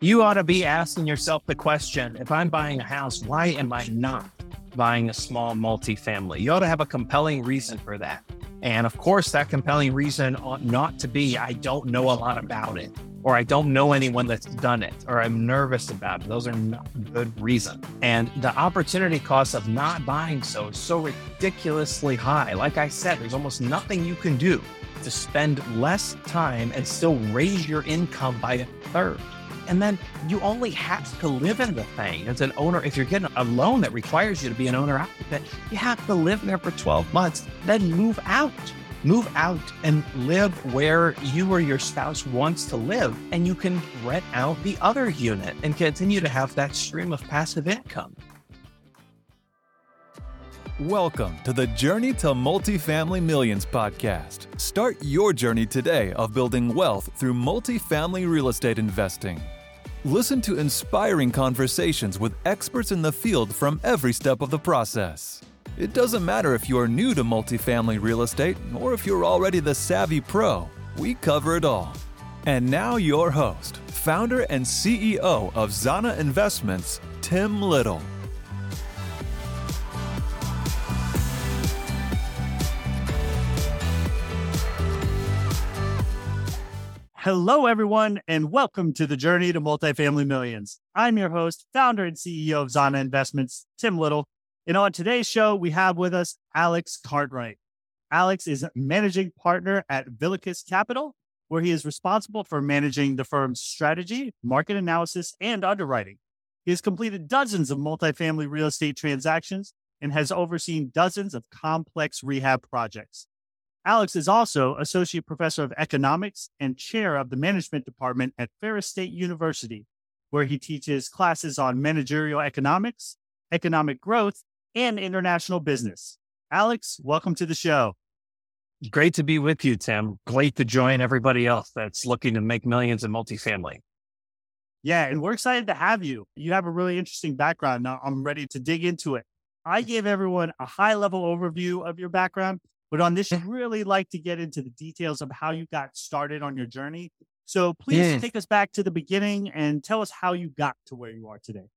You ought to be asking yourself the question if I'm buying a house, why am I not buying a small multifamily? You ought to have a compelling reason for that. And of course, that compelling reason ought not to be I don't know a lot about it, or I don't know anyone that's done it, or I'm nervous about it. Those are not good reasons. And the opportunity cost of not buying so is so ridiculously high. Like I said, there's almost nothing you can do to spend less time and still raise your income by a third. And then you only have to live in the thing as an owner. If you're getting a loan that requires you to be an owner occupant, you have to live there for 12 months, then move out. Move out and live where you or your spouse wants to live. And you can rent out the other unit and continue to have that stream of passive income. Welcome to the Journey to Multifamily Millions podcast. Start your journey today of building wealth through multifamily real estate investing. Listen to inspiring conversations with experts in the field from every step of the process. It doesn't matter if you are new to multifamily real estate or if you're already the savvy pro, we cover it all. And now, your host, founder and CEO of Zana Investments, Tim Little. Hello, everyone, and welcome to the Journey to Multifamily Millions. I'm your host, founder and CEO of Zana Investments, Tim Little. And on today's show, we have with us Alex Cartwright. Alex is managing partner at Vilicus Capital, where he is responsible for managing the firm's strategy, market analysis, and underwriting. He has completed dozens of multifamily real estate transactions and has overseen dozens of complex rehab projects. Alex is also Associate Professor of Economics and Chair of the Management Department at Ferris State University, where he teaches classes on managerial economics, economic growth, and international business. Alex, welcome to the show. Great to be with you, Tim. Great to join everybody else that's looking to make millions in multifamily. Yeah, and we're excited to have you. You have a really interesting background. Now I'm ready to dig into it. I gave everyone a high level overview of your background, but on this, you really like to get into the details of how you got started on your journey. So please yes. take us back to the beginning and tell us how you got to where you are today.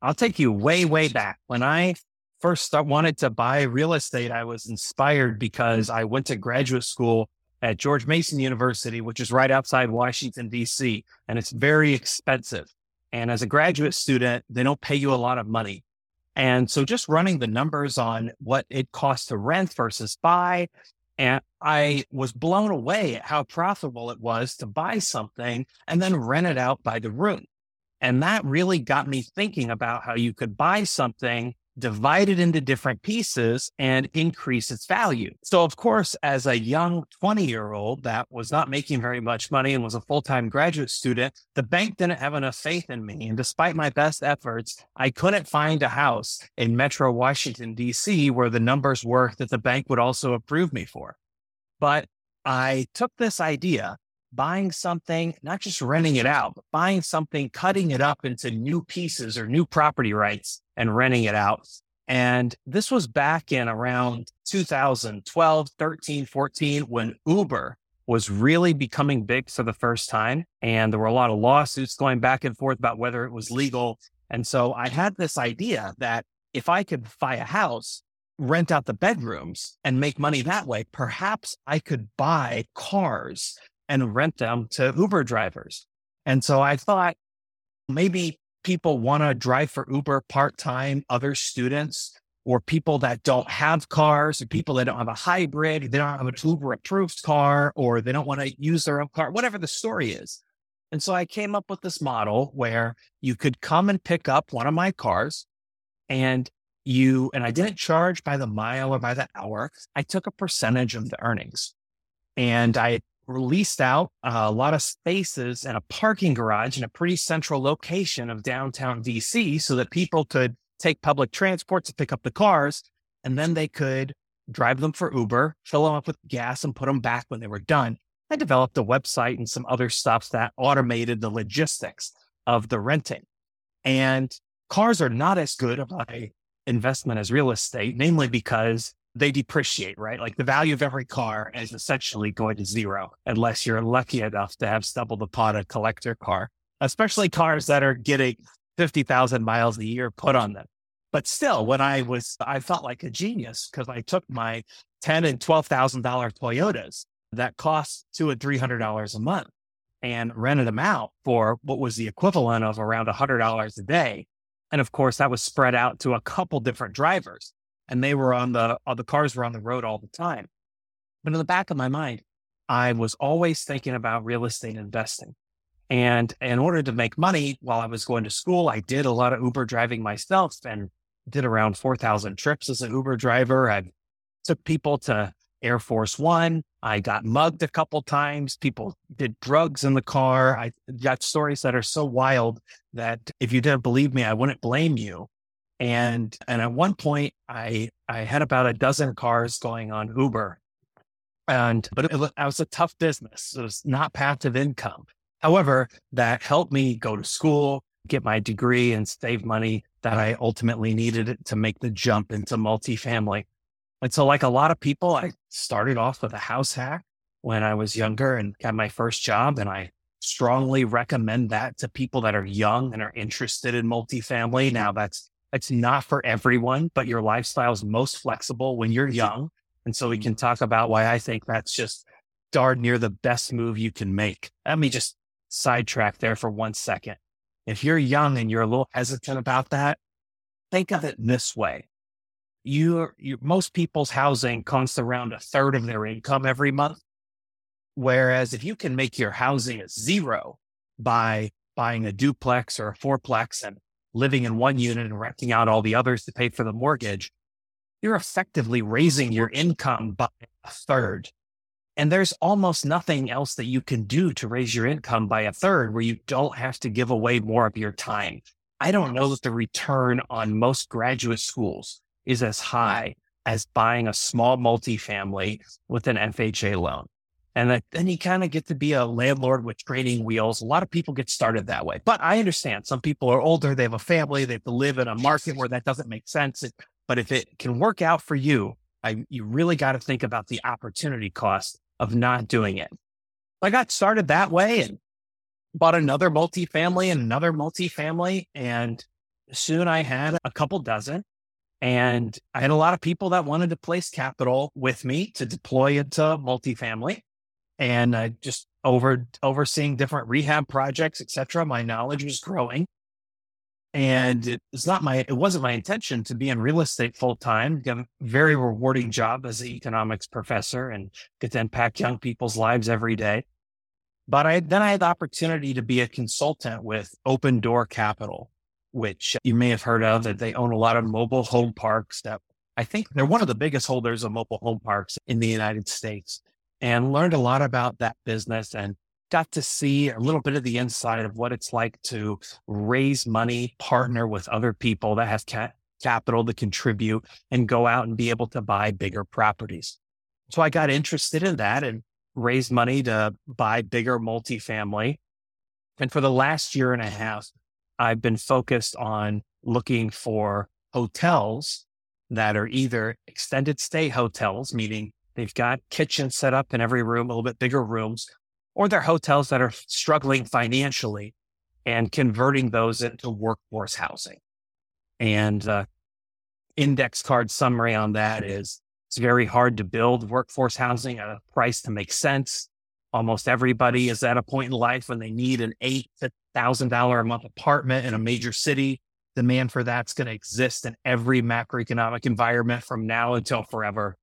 I'll take you way, way back. When I first wanted to buy real estate, I was inspired because I went to graduate school at George Mason University, which is right outside Washington, D.C., and it's very expensive. And as a graduate student, they don't pay you a lot of money. And so just running the numbers on what it costs to rent versus buy. And I was blown away at how profitable it was to buy something and then rent it out by the room. And that really got me thinking about how you could buy something divide it into different pieces and increase its value. So, of course, as a young 20 year old that was not making very much money and was a full time graduate student, the bank didn't have enough faith in me. And despite my best efforts, I couldn't find a house in Metro Washington, D.C., where the numbers were that the bank would also approve me for. But I took this idea buying something, not just renting it out, but buying something, cutting it up into new pieces or new property rights and renting it out. And this was back in around 2012, 13, 14, when Uber was really becoming big for the first time. And there were a lot of lawsuits going back and forth about whether it was legal. And so I had this idea that if I could buy a house, rent out the bedrooms and make money that way, perhaps I could buy cars and rent them to Uber drivers. And so I thought maybe people want to drive for Uber part time, other students or people that don't have cars or people that don't have a hybrid, they don't have an Uber approved car or they don't want to use their own car, whatever the story is. And so I came up with this model where you could come and pick up one of my cars and you, and I didn't charge by the mile or by the hour. I took a percentage of the earnings and I released out uh, a lot of spaces and a parking garage in a pretty central location of downtown DC so that people could take public transport to pick up the cars and then they could drive them for Uber, fill them up with gas and put them back when they were done. I developed a website and some other stuff that automated the logistics of the renting. And cars are not as good of a investment as real estate, namely because they depreciate, right? Like the value of every car is essentially going to zero unless you're lucky enough to have stumbled upon a collector car. especially cars that are getting 50,000 miles a year put on them. But still, when I was, I felt like a genius because I took my ten and twelve thousand dollar Toyotas that cost two and three hundred dollars a month and rented them out for what was the equivalent of around a hundred dollars a day. And of course, that was spread out to a couple different drivers, and they were on the all the cars were on the road all the time. But in the back of my mind, I was always thinking about real estate investing. And in order to make money while I was going to school, I did a lot of Uber driving myself and did around 4,000 trips as an Uber driver. I took people to Air Force One. I got mugged a couple times. People did drugs in the car. I got stories that are so wild that if you didn't believe me, I wouldn't blame you. And and at one point, I I had about a dozen cars going on Uber, and but it, it was a tough business. It was not passive income. However, that helped me go to school, get my degree, and save money that I ultimately needed to make the jump into multifamily. And so, like a lot of people, I started off with a house hack when I was younger and got my first job. And I strongly recommend that to people that are young and are interested in multifamily. Now, that's it's not for everyone, but your lifestyle is most flexible when you're young. And so we mm-hmm. can talk about why I think that's just darn near the best move you can make. Let me just sidetrack there for one second. If you're young and you're a little hesitant about that, think of it this way. You, you most people's housing costs around a third of their income every month. Whereas if you can make your housing a zero by buying a duplex or a fourplex and living in one unit and renting out all the others to pay for the mortgage, you're effectively raising your income by a third. And there's almost nothing else that you can do to raise your income by a third where you don't have to give away more of your time. I don't know that the return on most graduate schools is as high as buying a small multifamily with an FHA loan. And then you kind of get to be a landlord with training wheels. A lot of people get started that way. But I understand some people are older, they have a family, they have to live in a market where that doesn't make sense. But if it can work out for you, I, you really got to think about the opportunity cost of not doing it. I got started that way and bought another multifamily and another multifamily. And soon I had a couple dozen. And I had a lot of people that wanted to place capital with me to deploy into multifamily. And I just over overseeing different rehab projects, etc. My knowledge was growing. And it's not my, it wasn't my intention to be in real estate full time. Very rewarding job as an economics professor and get to impact young people's lives every day. But I, then I had the opportunity to be a consultant with Open Door Capital, which you may have heard of that they own a lot of mobile home parks that I think they're one of the biggest holders of mobile home parks in the United States and learned a lot about that business and got to see a little bit of the inside of what it's like to raise money, partner with other people that have ca- capital to contribute and go out and be able to buy bigger properties. So I got interested in that and raised money to buy bigger multifamily. And for the last year and a half, I've been focused on looking for hotels that are either extended stay hotels, meaning they've got kitchens set up in every room, a little bit bigger rooms, or they're hotels that are struggling financially and converting those into workforce housing. And uh, index card summary on that is it's very hard to build workforce housing at a price to make sense. Almost everybody is at a point in life when they need an eight thousand dollar a month apartment in a major city. Demand for that's going to exist in every macroeconomic environment from now until forever.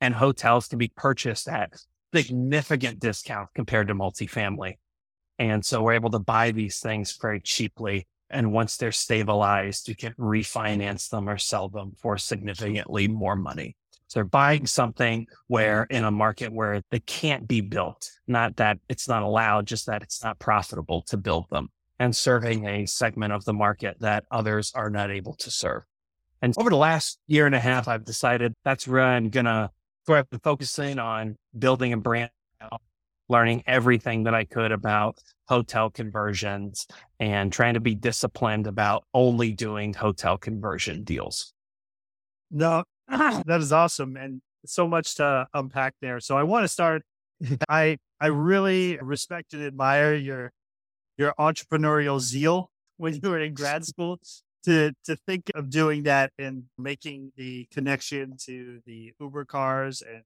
And hotels can be purchased at significant discount compared to multifamily. And so we're able to buy these things very cheaply. And once they're stabilized, you can refinance them or sell them for significantly more money. So they're buying something where mm-hmm. in a market where they can't be built, not that it's not allowed, just that it's not profitable to build them and serving a segment of the market that others are not able to serve. And over the last year and a half, I've decided that's where I'm going to so I've been focusing on building a brand, learning everything that I could about hotel conversions and trying to be disciplined about only doing hotel conversion deals. No, that is awesome. And so much to unpack there. So I want to start. I I really respect and admire your your entrepreneurial zeal when you were in grad school to to think of doing that and making the connection to the Uber cars and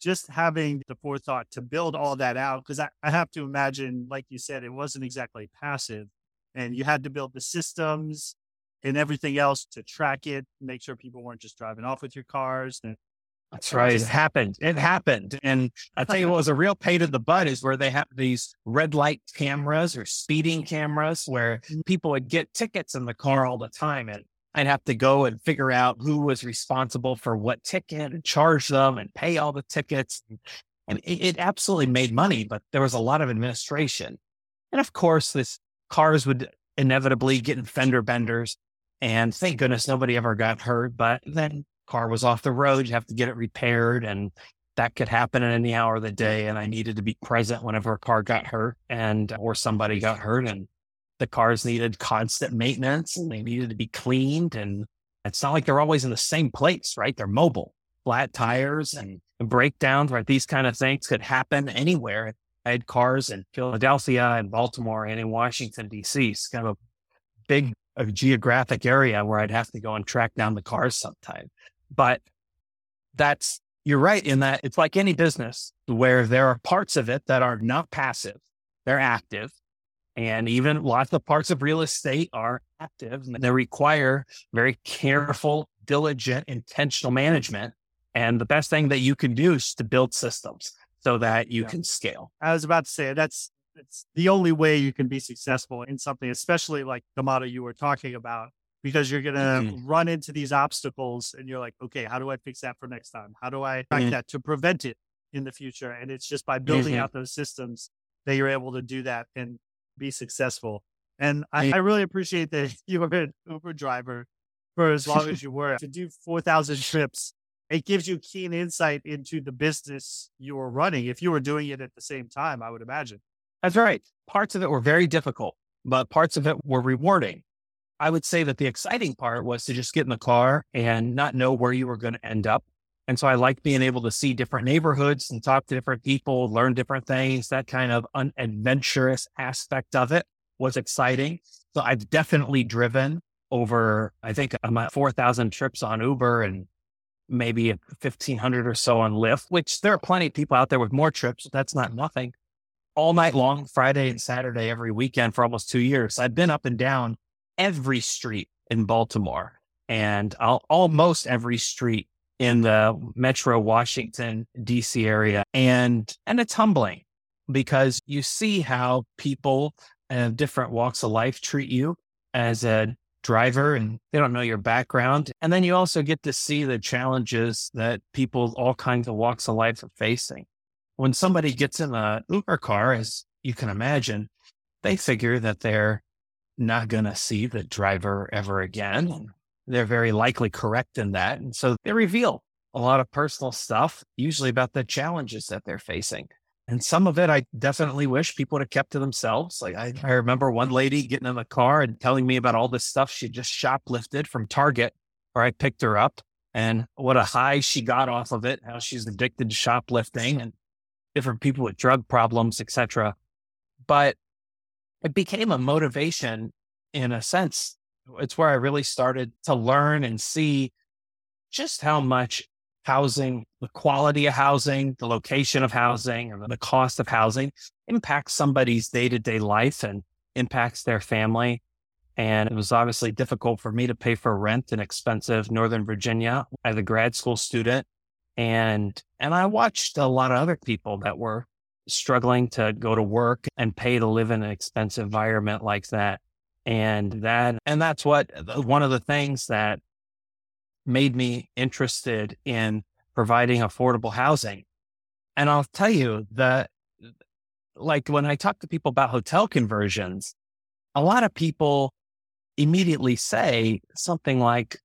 just having the forethought to build all that out because I, I have to imagine like you said it wasn't exactly passive and you had to build the systems and everything else to track it make sure people weren't just driving off with your cars and that's right. It happened. It happened. And I tell you what was a real pain in the butt is where they have these red light cameras or speeding cameras where mm. people would get tickets in the car all the time. And I'd have to go and figure out who was responsible for what ticket and charge them and pay all the tickets. And it, it absolutely made money, but there was a lot of administration. And of course, this cars would inevitably get in fender benders. And thank goodness nobody ever got hurt. But then car was off the road. You have to get it repaired. And that could happen at any hour of the day. And I needed to be present whenever a car got hurt and or somebody got hurt. And the cars needed constant maintenance and they needed to be cleaned. And it's not like they're always in the same place, right? They're mobile, flat tires and breakdowns, right? These kind of things could happen anywhere. I had cars in Philadelphia and Baltimore and in Washington, D.C. It's kind of a big a geographic area where I'd have to go and track down the cars sometime. But that's, you're right in that it's like any business where there are parts of it that are not passive, they're active. And even lots of parts of real estate are active and they require very careful, diligent, intentional management. And the best thing that you can do is to build systems so that you yeah. can scale. I was about to say that's it's the only way you can be successful in something, especially like the model you were talking about because you're going to mm-hmm. run into these obstacles and you're like, okay, how do I fix that for next time? How do I mm-hmm. that to prevent it in the future? And it's just by building mm-hmm. out those systems that you're able to do that and be successful. And I, I really appreciate that you were an Uber driver for as long as you were to do 4,000 trips. It gives you keen insight into the business you were running. If you were doing it at the same time, I would imagine. That's right. Parts of it were very difficult, but parts of it were rewarding. I would say that the exciting part was to just get in the car and not know where you were going to end up. And so I like being able to see different neighborhoods and talk to different people, learn different things. That kind of unadventurous aspect of it was exciting. So I've definitely driven over, I think uh, I'm at 4,000 trips on Uber and maybe 1,500 or so on Lyft, which there are plenty of people out there with more trips. That's not nothing. All night long, Friday and Saturday, every weekend for almost two years. I've been up and down every street in Baltimore and almost every street in the metro Washington, DC area. And, and it's humbling because you see how people of different walks of life treat you as a driver and they don't know your background. And then you also get to see the challenges that people, all kinds of walks of life are facing. When somebody gets in a Uber car, as you can imagine, they figure that they're not going to see the driver ever again. They're very likely correct in that. And so they reveal a lot of personal stuff, usually about the challenges that they're facing. And some of it I definitely wish people would have kept to themselves. Like I, I remember one lady getting in the car and telling me about all this stuff she just shoplifted from Target, where I picked her up and what a high she got off of it, how she's addicted to shoplifting and different people with drug problems, etc. But it became a motivation in a sense. It's where I really started to learn and see just how much housing, the quality of housing, the location of housing, and the cost of housing impacts somebody's day to day life and impacts their family. And it was obviously difficult for me to pay for rent in expensive Northern Virginia as a grad school student. And, and I watched a lot of other people that were struggling to go to work and pay to live in an expensive environment like that. And that, and that's what uh, one of the things that made me interested in providing affordable housing. And I'll tell you that, like when I talk to people about hotel conversions, a lot of people immediately say something like,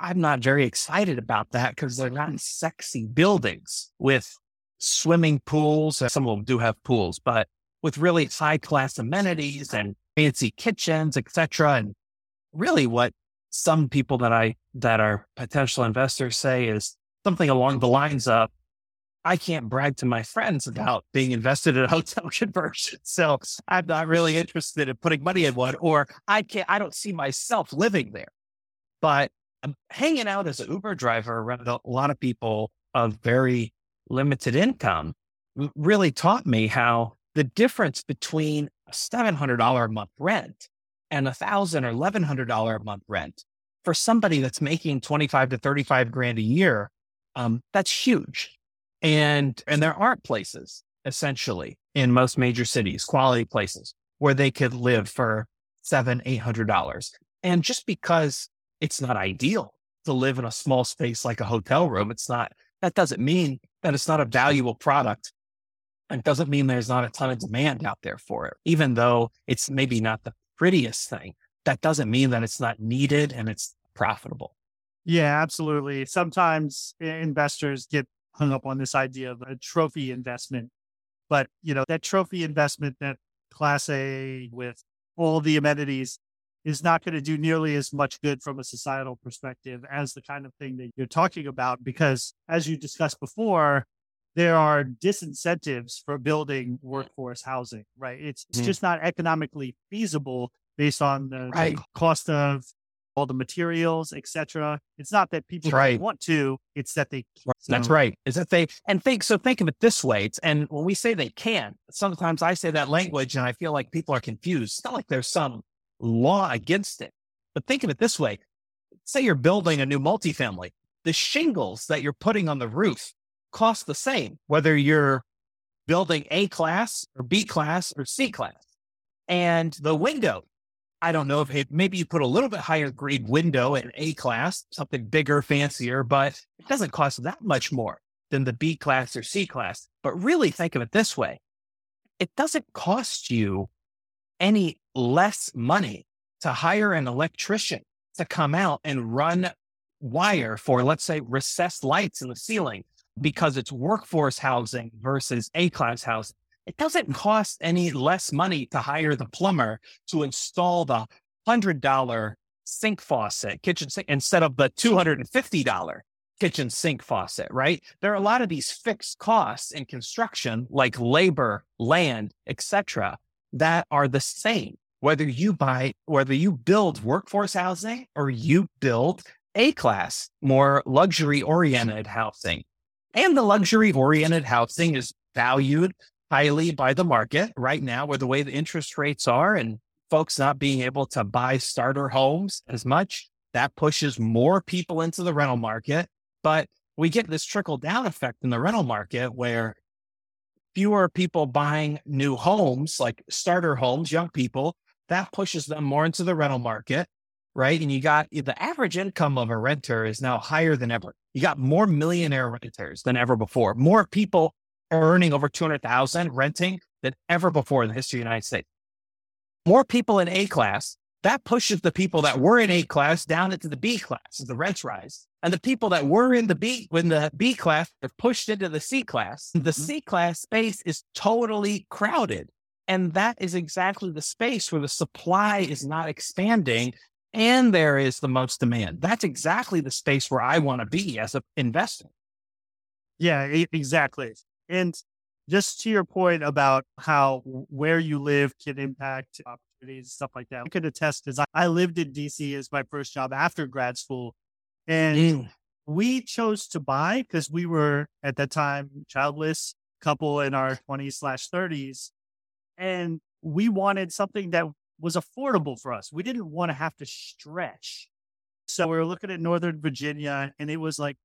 I'm not very excited about that because they're not sexy buildings with swimming pools. Uh, some of them do have pools, but with really high class amenities and fancy kitchens, etc. And really what some people that I that are potential investors say is something along the lines of I can't brag to my friends about being invested in a hotel conversion. So I'm not really interested in putting money in one, or I can't, I don't see myself living there. But I'm hanging out as an Uber driver around a lot of people of very limited income really taught me how the difference between a $700 a month rent and a thousand or $1,100 a month rent for somebody that's making 25 to 35 grand a year, um, that's huge. And, and there aren't places essentially in most major cities, quality places where they could live for seven, eight hundred dollars. And just because it's not ideal to live in a small space like a hotel room, it's not, that doesn't mean that it's not a valuable product. It doesn't mean there's not a ton of demand out there for it, even though it's maybe not the prettiest thing. That doesn't mean that it's not needed and it's profitable. Yeah, absolutely. Sometimes eh, investors get hung up on this idea of a trophy investment. But, you know, that trophy investment, that class A with all the amenities is not going to do nearly as much good from a societal perspective as the kind of thing that you're talking about. Because as you discussed before, there are disincentives for building workforce housing, right? It's, it's mm. just not economically feasible based on the, right. the cost of all the materials, etc. It's not that people right. want to; it's that they. So. That's right. Is that they and think so? Think of it this way: it's, and when we say they can, sometimes I say that language, and I feel like people are confused. It's not like there's some law against it, but think of it this way: say you're building a new multifamily, the shingles that you're putting on the roof cost the same, whether you're building A class or B class or C class, and the window I don't know if it, maybe you put a little bit higher grade window in A class, something bigger, fancier, but it doesn't cost that much more than the B class or C class. But really think of it this way it doesn't cost you any less money to hire an electrician to come out and run wire for, let's say, recessed lights in the ceiling because it's workforce housing versus A class housing it doesn't cost any less money to hire the plumber to install the $100 sink faucet, kitchen sink, instead of the $250 kitchen sink faucet, right? There are a lot of these fixed costs in construction, like labor, land, etc., that are the same. Whether you buy, whether you build workforce housing or you build A class, more luxury oriented housing. And the luxury oriented housing is valued highly by the market right now, where the way the interest rates are and folks not being able to buy starter homes as much, that pushes more people into the rental market. But we get this trickle down effect in the rental market where fewer people buying new homes, like starter homes, young people, that pushes them more into the rental market. Right. And you got eh, the average income of a renter is now higher than ever. You got more millionaire renters than ever before, more people earning over 200,000 renting than ever before in the history of the United States. More people in A class, that pushes the people that were in A class down into the B class as the rents rise. And the people that were in the B, when the B class are pushed into the C class, the mm-hmm. C class space is totally crowded. And that is exactly the space where the supply is not expanding and there is the most demand. That's exactly the space where I want to be as an investor. Yeah, exactly. And just to your point about how where you live can impact opportunities, stuff like that. I could attest as I, lived in DC as my first job after grad school. And mm. we chose to buy because we were at that time childless couple in our 20s slash 30s. And we wanted something that was affordable for us. We didn't want to have to stretch. So we were looking at Northern Virginia and it was like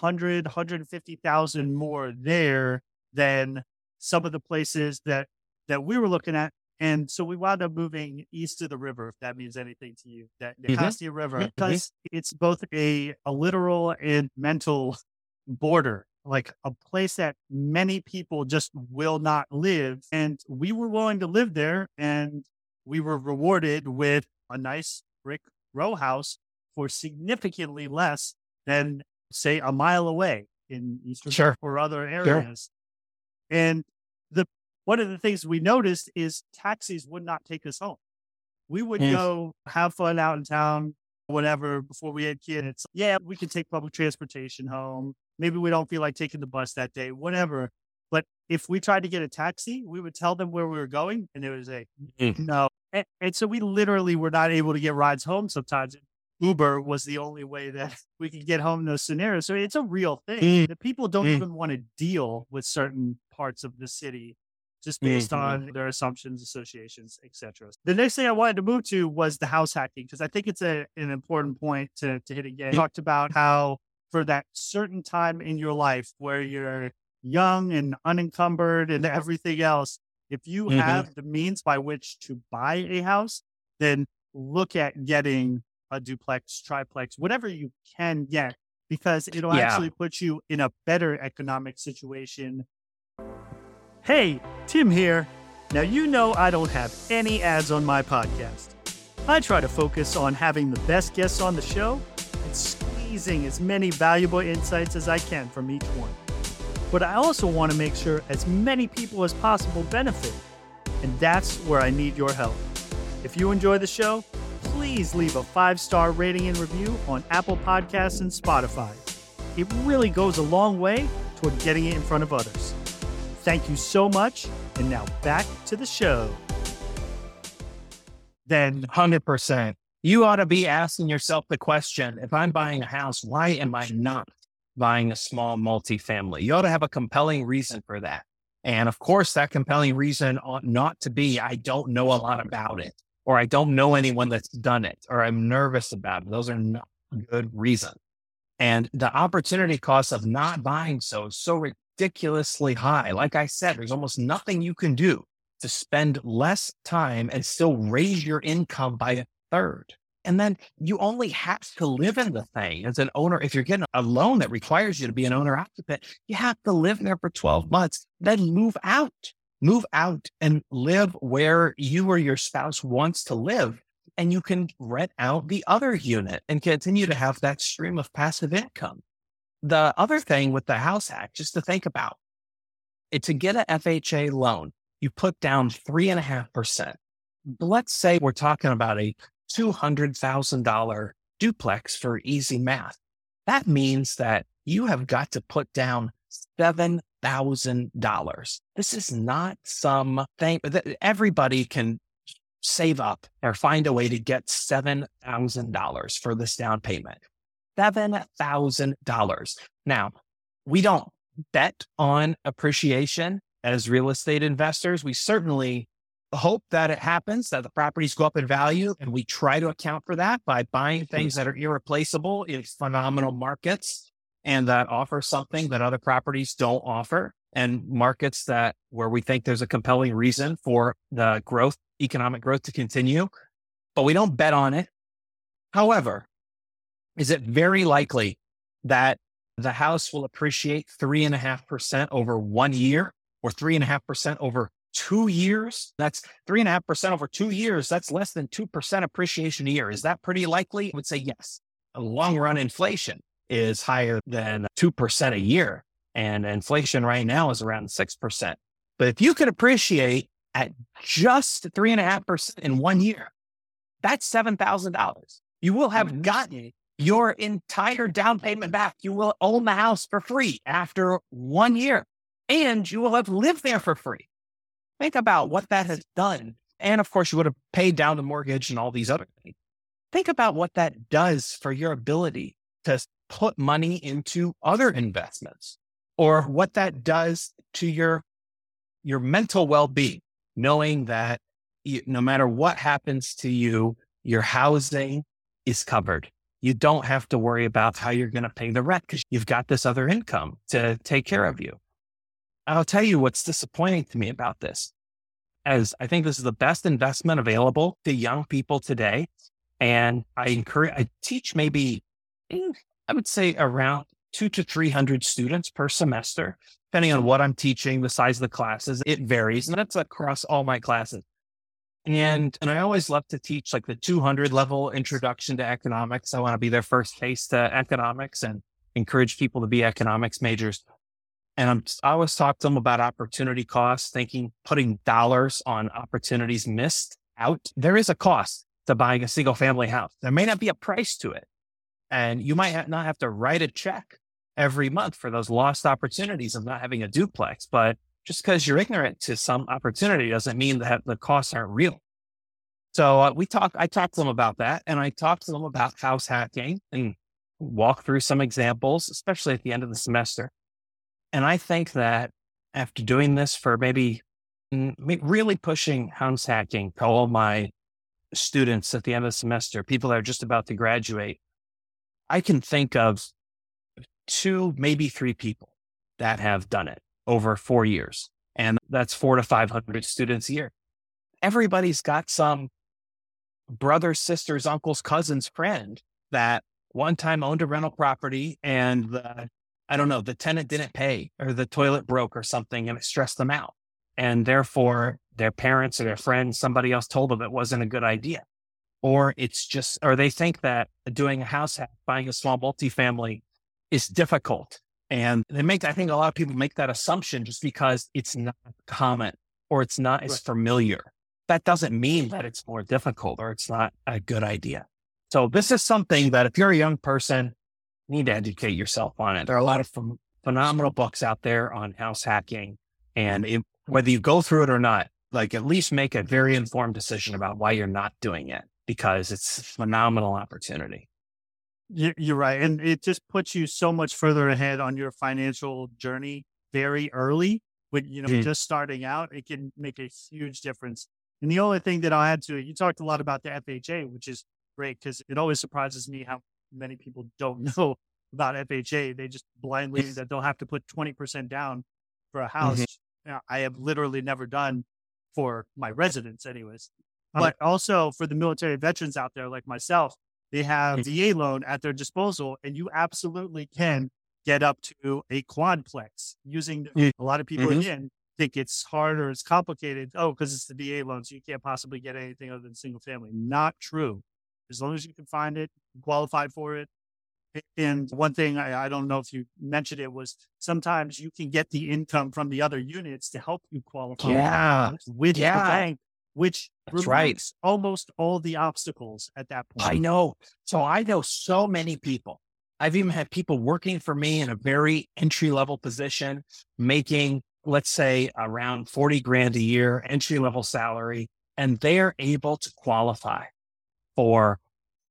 100, 150,000 more there than some of the places that that we were looking at. And so we wound up moving east of the river, if that means anything to you, that the mm-hmm. River, mm-hmm. because mm-hmm. it's both a, a literal and mental border, like a place that many people just will not live. And we were willing to live there and we were rewarded with a nice brick row house for significantly less than say a mile away in Eastern sure. or other areas. Sure. And one of the things we noticed is taxis would not take us home. We would yes. go have fun out in town, whatever, before we had kids. Yeah, we could take public transportation home. maybe we don't feel like taking the bus that day, whatever. But if we tried to get a taxi, we would tell them where we were going and it was a Mm. no. And, and so we literally were not able to get rides home sometimes. Uber was the only way that we could get home in those scenarios. So it's a real thing Mm. that people don't Mm. even want to deal with certain parts of the city just based Mhm. on their assumptions, associations, etc. The next thing I wanted to move to was the house hacking because I think it's a, an important point to, to hit again. Yeah. Talked about how for that certain time in your life where you're young and unencumbered and everything else, if you Mhm. have the means by which to buy a house, then look at getting a duplex, triplex, whatever you can get, because it'll Yeah. actually put you in a better economic situation. Hey, Tim here. Now, you know I don't have any ads on my podcast. I try to focus on having the best guests on the show and squeezing as many valuable insights as I can from each one. But I also want to make sure as many people as possible benefit, and that's where I need your help. If you enjoy the show, please leave a five star rating and review on Apple Podcasts and Spotify. It really goes a long way toward getting it in front of others. Thank you so much, and now back to the show. Then, 100%. You ought to be asking yourself the question if I'm buying a house, why am I not buying a small multifamily? You ought to have a compelling reason for that. And of course, that compelling reason ought not to be I don't know a lot about it, or I don't know anyone that's done it, or I'm nervous about it. Those are not good reasons. And the opportunity cost of not buying so so ridiculously high. Like I said, there's almost nothing you can do to spend less time and still raise your income by a third. And then you only have to live in the thing as an owner. If you're getting a loan that requires you to be an owner occupant, you have to live there for 12 months, then move out, move out and live where you or your spouse wants to live. And you can rent out the other unit and continue to have that stream of passive income. The other thing with the house hack, just to think about, it to get a FHA loan, you put down three and a half percent. Let's say we're talking about a $200,000 duplex for easy math. That means that you have got to put down $7,000. This is not some thing that everybody can save up or find a way to get $7,000 for this down payment. $7,000. Now, we don't bet on appreciation as real estate investors. We certainly hope that it happens, that the properties go up in value. And we try to account for that by buying hmm. things that are irreplaceable in phenomenal markets and that offer something that other properties don't offer and markets that where we think there's a compelling reason for the growth, economic growth to continue, but we don't bet on it. However, is it very likely that the house will appreciate three and a half percent over one year or three and a half percent over two years? That's three and a half percent over two years. That's less than 2% appreciation a year. Is that pretty likely? I would say yes. A long run inflation is higher than 2% a year. And inflation right now is around 6%. But if you could appreciate at just three and a half percent in one year, that's $7,000. You will have mm-hmm. gotten your entire down payment back. You will own the house for free after one year and you will have lived there for free. Think about what that has done. And of course, you would have paid down the mortgage and all these other things. Think about what that does for your ability to put money into other investments or what that does to your, your mental well-being, knowing that you, no matter what happens to you, your housing is covered. You don't have to worry about how you're going to pay the rent because you've got this other income to take care of you. I'll tell you what's disappointing to me about this, as I think this is the best investment available to young people today. And I encourage, I teach maybe, eh, I would say around two to 300 students per semester, depending on what I'm teaching, the size of the classes, it varies. And that's across all my classes. Mm-hmm. And, and I always love to teach like the 200 level introduction to economics. I want to be their first taste to economics and encourage people to be economics majors. And I'm, I always talk to them about opportunity costs, thinking putting dollars on opportunities missed out. There is a cost to buying a single family house. There may not be a price to it. And you might not have to write a check every month for those lost opportunities of not having a duplex. But just because you're ignorant to some opportunity doesn't mean that the costs aren't real. So uh, we talk, I talked to them about that and I talked to them about house hacking and walk through some examples, especially at the end of the semester. And I think that after doing this for maybe mm, really pushing house hacking to all my students at the end of the semester, people that are just about to graduate, I can think of two, maybe three people that have done it over four years. And that's four to 500 students a year. Everybody's got some brother, sisters, uncles, cousins, friend that one time owned a rental property and the, I don't know, the tenant didn't pay or the toilet broke or something and it stressed them out. And therefore their parents or their friends, somebody else told them it wasn't a good idea. Or it's just, or they think that doing a house hack, buying a small multifamily is difficult. And they make, I think a lot of people make that assumption just because it's not common or it's not as familiar. That doesn't mean that it's more difficult or it's not a good idea. So this is something that if you're a young person, you need to educate yourself on it. There are a lot of ph- phenomenal books out there on house hacking. And it, whether you go through it or not, like at least make a very informed decision about why you're not doing it because it's a phenomenal opportunity. You're right. And it just puts you so much further ahead on your financial journey very early. When, you know, mm-hmm. just starting out, it can make a huge difference. And the only thing that I'll add to it, you talked a lot about the FHA, which is great because it always surprises me how many people don't know about FHA. They just blindly that they'll have to put 20% down for a house. Mm-hmm. I have literally never done for my residents, anyways. But also for the military veterans out there like myself, they have VA loan at their disposal, and you absolutely can get up to a quadplex using a lot of people mm-hmm. again think it's hard or it's complicated. Oh, because it's the VA loan, so you can't possibly get anything other than single family. Not true as long as you can find it, qualified for it. And one thing I, I, don't know if you mentioned it was sometimes you can get the income from the other units to help you qualify. Yeah. With yeah. the bank, which That's right. almost all the obstacles at that point. I know. So I know so many people. I've even had people working for me in a very entry level position, making, let's say, around 40 grand a year, entry level salary, and they're able to qualify for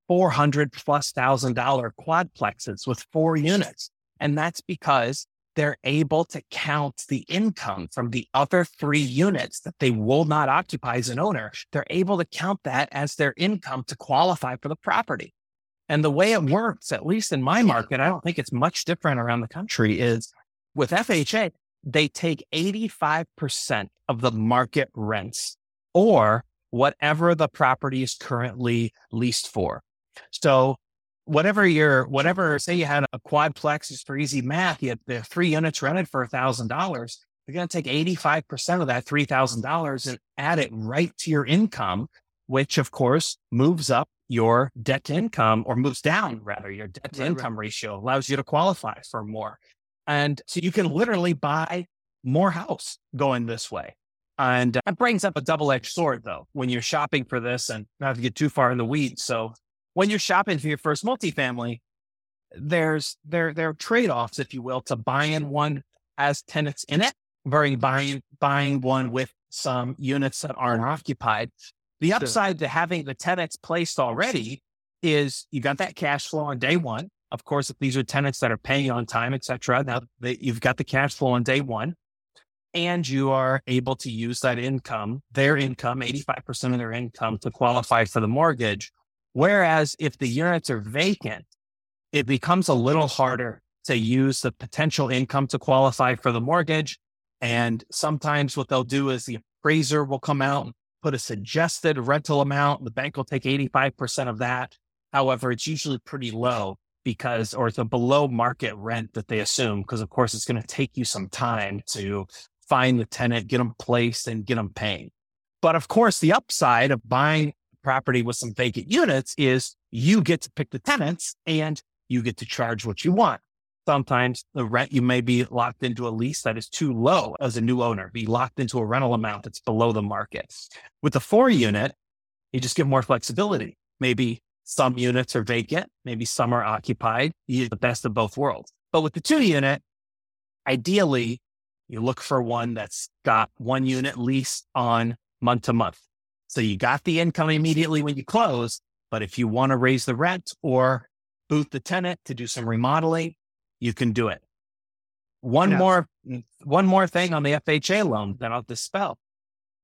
400 plus thousand dollar quadplexes with four units. And that's because they're able to count the income from the other three units that they will not occupy as an owner. They're able to count that as their income to qualify for the property. And the way it works, at least in my market, I don't think it's much different around the country, is with FHA, they take 85% of the market rents or whatever the property is currently leased for. So whatever your whatever say you had a quadplex just for easy math, you had the three units rented for a thousand dollars. You're going to take 85% of that $3,000 and add it right to your income, which of course moves up your debt to income or moves down rather your debt to income right. ratio allows you to qualify for more. And so you can literally buy more house going this way. And that brings up a double edged sword, though, when you're shopping for this and not to get too far in the weeds. So, when you're shopping for your first multifamily, there's there there are trade offs, if you will, to buying one as tenants in it, very buying buying one with some units that aren't occupied. The upside to having the tenants placed already is you got that cash flow on day one. Of course, if these are tenants that are paying on time, et cetera, now they, you've got the cash flow on day one and you are able to use that income, their income, 85% of their income to qualify for the mortgage. Whereas if the units are vacant, it becomes a little harder to use the potential income to qualify for the mortgage. And sometimes what they'll do is the appraiser will come out and put a suggested rental amount. The bank will take 85% of that. However, it's usually pretty low because, or it's a below market rent that they assume, because of course it's going to take you some time to find the tenant, get them placed, and get them paying. But of course, the upside of buying property with some vacant units is you get to pick the tenants and you get to charge what you want. Sometimes the rent, you may be locked into a lease that is too low as a new owner, be locked into a rental amount that's below the market. With the four unit, you just get more flexibility. Maybe some units are vacant, maybe some are occupied. You get the best of both worlds. But with the two unit, ideally, you look for one that's got one unit leased on month to month. So you got the income immediately when you close. But if you want to raise the rent or boot the tenant to do some remodeling, you can do it. One yeah. more, mm, one more thing on the FHA loan that I'll dispel.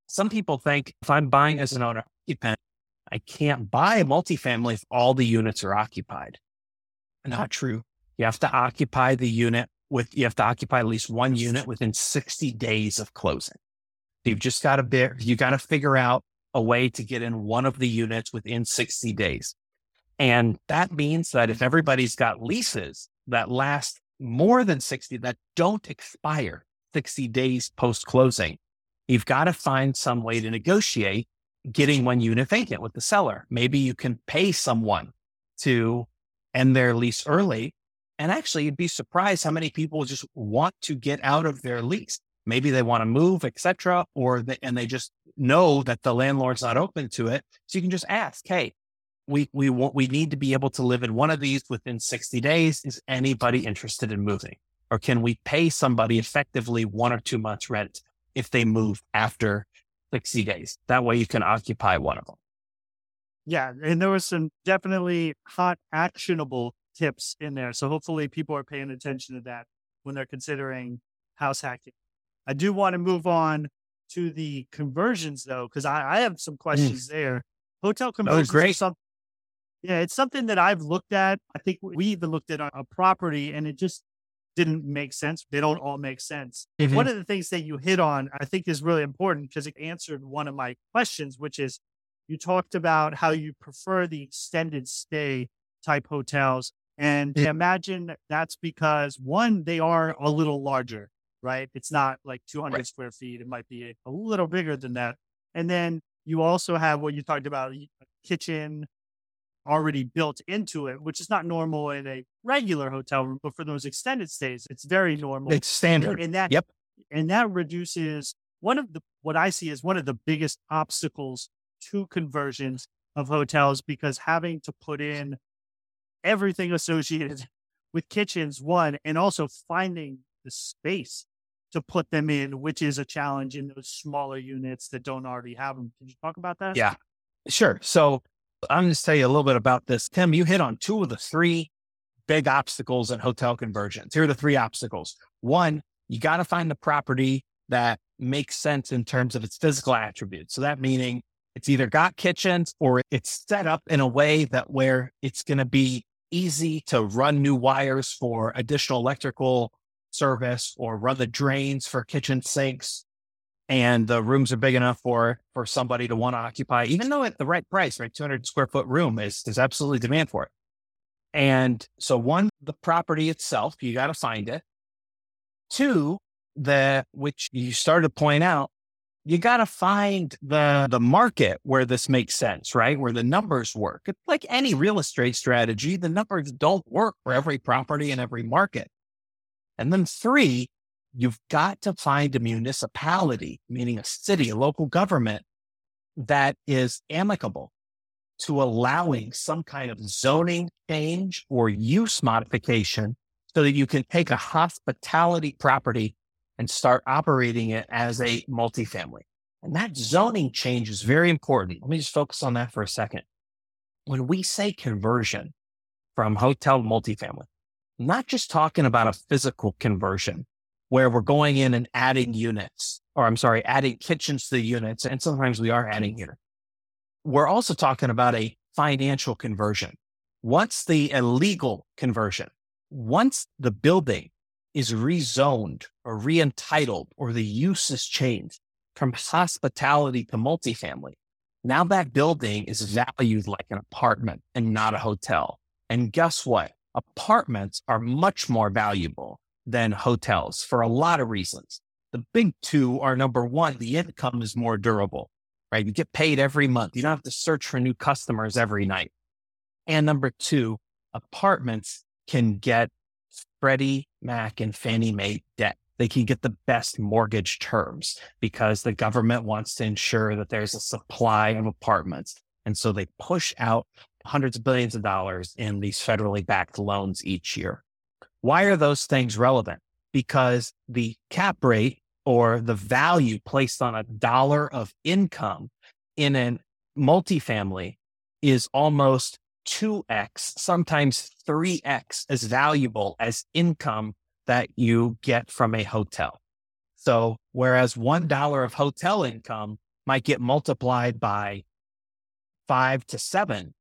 Some people think if I'm buying as an owner occupant, I can't buy a multifamily if all the units are occupied. Not true. You have to occupy the unit with, you have to occupy at least one unit within 60 days of closing. You've just got to be, you got to figure out a way to get in one of the units within 60 days. And that means that if everybody's got leases that last more than 60, that don't expire 60 days post closing, you've got to find some way to negotiate getting one unit vacant with the seller. Maybe you can pay someone to end their lease early. And actually, you'd be surprised how many people just want to get out of their lease. Maybe they want to move, etc., or they, and they just know that the landlord's not open to it. So you can just ask, "Hey, we we want we need to be able to live in one of these within 60 days. Is anybody interested in moving? Or can we pay somebody effectively one or two months rent if they move after 60 days? That way you can occupy one of them. Yeah. And there was some definitely hot actionable tips in there. So hopefully people are paying attention to that when they're considering house hacking. I do want to move on to the conversions though, because I, I, have some mm. questions mm. there. Hotel conversions. Oh, great. Some, yeah, it's something that I've looked at. I think we even looked at a property and it just didn't make sense. They don't all make sense. Mm-hmm. One of the things that you hit on, I think, is really important because it answered one of my questions, which is you talked about how you prefer the extended stay type hotels. And yeah. imagine that's because one, they are a little larger, right? It's not like 200 right. square feet. It might be a little bigger than that. And then you also have what you talked about kitchen, already built into it, which is not normal in a regular hotel room, but for those extended stays, it's very normal. It's standard. And that, yep. And that reduces one of the, what I see as one of the biggest obstacles to conversions of hotels because having to put in everything associated with kitchens, one, and also finding the space to put them in, which is a challenge in those smaller units that don't already have them. Can you talk about that? Yeah, sure. So I'm going to tell you a little bit about this. Tim, you hit on two of the three big obstacles in hotel conversions. Here are the three obstacles. One, you got to find the property that makes sense in terms of its physical attributes. So that meaning it's either got kitchens or it's set up in a way that where it's going to be easy to run new wires for additional electrical service or run the drains for kitchen sinks and the rooms are big enough for for somebody to want to occupy, even though at the right price, right, 200 square foot room is there's absolutely demand for it. And so one, the property itself, you got to find it. Two, the which you started to point out, you got to find the the market where this makes sense, right? Where the numbers work. It's like any real estate strategy, the numbers don't work for every property in every market. And then three, you've got to find a municipality, meaning a city, a local government that is amicable to allowing some kind of zoning change or use modification so that you can take a hospitality property and start operating it as a multifamily. And that zoning change is very important. Let me just focus on that for a second. When we say conversion from hotel to multifamily, not just talking about a physical conversion where we're going in and adding units, or I'm sorry, adding kitchens to the units. And sometimes we are adding here. We're also talking about a financial conversion. Once the illegal conversion, once the building is rezoned or reentitled or the use is changed from hospitality to multifamily, now that building is valued like an apartment and not a hotel. And guess what? Apartments are much more valuable than hotels for a lot of reasons. The big two are number one, the income is more durable, right? You get paid every month. You don't have to search for new customers every night. And number two, apartments can get Freddie Mac and Fannie Mae debt. They can get the best mortgage terms because the government wants to ensure that there's a supply of apartments. And so they push out hundreds of billions of dollars in these federally backed loans each year. Why are those things relevant? Because the cap rate or the value placed on a dollar of income in a multifamily is almost 2x, sometimes 3x as valuable as income that you get from a hotel. So, whereas $1 of hotel income might get multiplied by five to seven,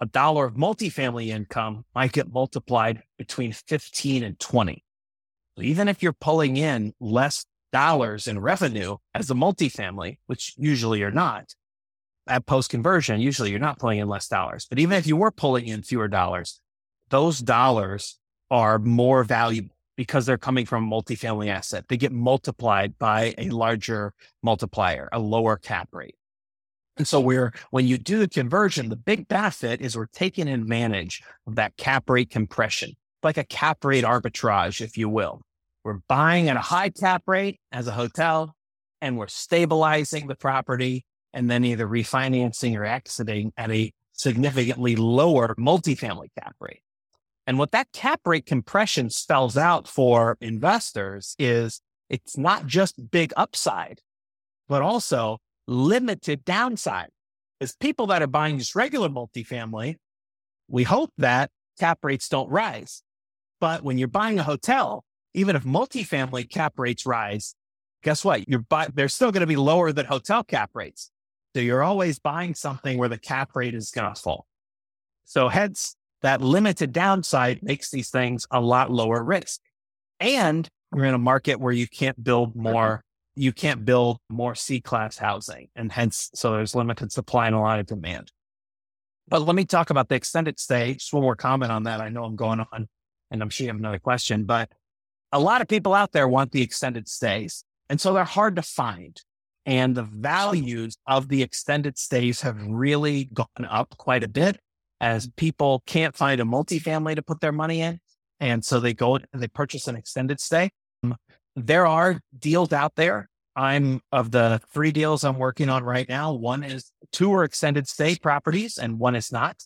a dollar of multifamily income might get multiplied between 15 and 20. So even if you're pulling in less dollars in revenue as a multifamily, which usually you're not, at post conversion, usually you're not pulling in less dollars. But even if you were pulling in fewer dollars, those dollars are more valuable because they're coming from a multifamily asset. They get multiplied by a larger multiplier, a lower cap rate. And so we're, when you do the conversion, the big benefit is we're taking advantage of that cap rate compression, like a cap rate arbitrage, if you will. We're buying at a high cap rate as a hotel and we're stabilizing the property and then either refinancing or exiting at a significantly lower multifamily cap rate. And what that cap rate compression spells out for investors is it's not just big upside, but also limited downside. As people that are buying just regular multifamily, we hope that cap rates don't rise. But when you're buying a hotel, even if multifamily cap rates rise, guess what? You're buy- they're still going to be lower than hotel cap rates. So you're always buying something where the cap rate is going to fall. So hence that limited downside makes these things a lot lower risk. And we're in a market where you can't build more you can't build more C class housing. And hence, so there's limited supply and a lot of demand. But let me talk about the extended stay. Just one more comment on that. I know I'm going on and I'm sure you have another question, but a lot of people out there want the extended stays. And so they're hard to find. And the values of the extended stays have really gone up quite a bit as people can't find a multifamily to put their money in. And so they go and they purchase an extended stay there are deals out there. I'm of the three deals I'm working on right now. One is two are extended stay properties and one is not.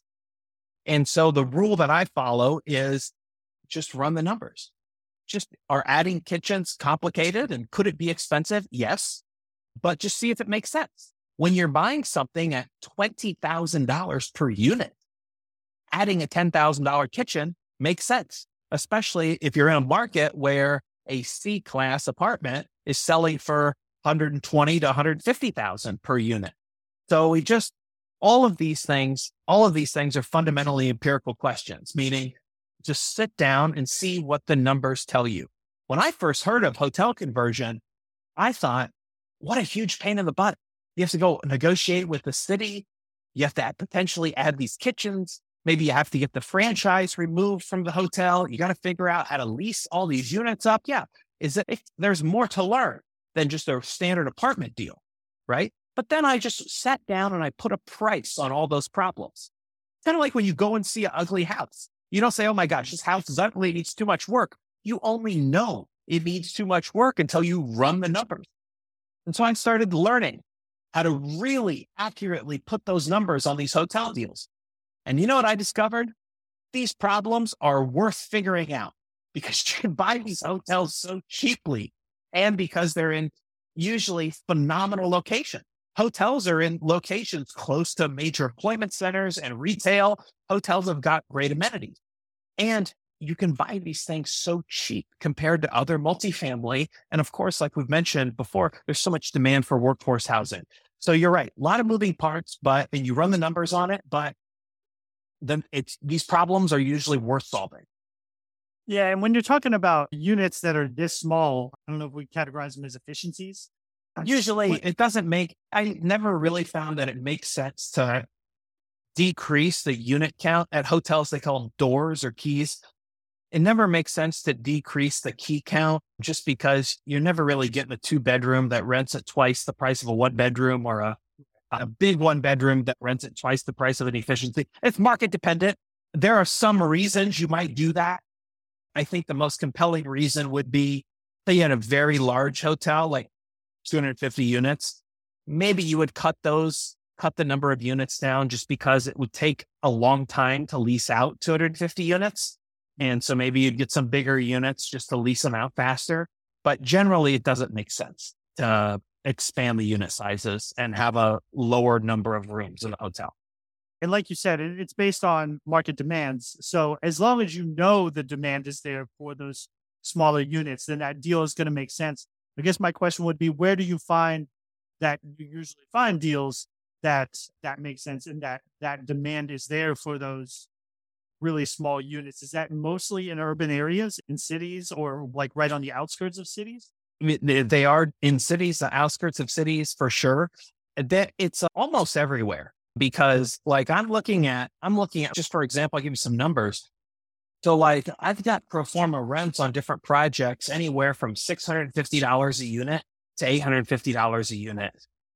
And so the rule that I follow is just run the numbers. Just are adding kitchens complicated and could it be expensive? Yes, but just see if it makes sense. When you're buying something at $20,000 per unit, adding a $10,000 kitchen makes sense, especially if you're in a market where a C class apartment is selling for 120 to 150,000 per unit. So we just all of these things, all of these things are fundamentally empirical questions, meaning just sit down and see what the numbers tell you. When I first heard of hotel conversion, I thought, what a huge pain in the butt. You have to go negotiate with the city. You have to potentially add these kitchens. Maybe you have to get the franchise removed from the hotel. You got to figure out how to lease all these units up. Yeah. Is that there's more to learn than just a standard apartment deal, right? But then I just sat down and I put a price on all those problems. Kind of like when you go and see an ugly house. You don't say, oh my gosh, this house is ugly, it needs too much work. You only know it needs too much work until you run the numbers. And so I started learning how to really accurately put those numbers on these hotel deals. And you know what I discovered? These problems are worth figuring out because you can buy these hotels so cheaply and because they're in usually phenomenal location. Hotels are in locations close to major employment centers and retail. Hotels have got great amenities. And you can buy these things so cheap compared to other multifamily. And of course, like we've mentioned before, there's so much demand for workforce housing. So you're right, a lot of moving parts, but and you run the numbers on it, but then it's these problems are usually worth solving. Yeah, and when you're talking about units that are this small, I don't know if we categorize them as efficiencies. Usually, it doesn't make. I never really found that it makes sense to decrease the unit count at hotels. They call them doors or keys. It never makes sense to decrease the key count just because you're never really getting a two bedroom that rents at twice the price of a one bedroom or a a big one bedroom that rents at twice the price of an efficiency. It's market dependent. There are some reasons you might do that. I think the most compelling reason would be say you had a very large hotel, like 250 units. Maybe you would cut those, cut the number of units down just because it would take a long time to lease out 250 units. And so maybe you'd get some bigger units just to lease them out faster. But generally, it doesn't make sense to expand the unit sizes and have a lower number of rooms in a hotel. And like you said, it's based on market demands. So as long as you know the demand is there for those smaller units, then that deal is going to make sense. I guess my question would be, where do you find that you usually find deals that that make sense and that that demand is there for those really small units? Is that mostly in urban areas, in cities, or like right on the outskirts of cities? They are in cities, the outskirts of cities for sure. That it's almost everywhere because, like, I'm looking at, I'm looking at just for example, I'll give you some numbers. So, like, I've got pro forma rents on different projects anywhere from $650 a unit to $850 a unit.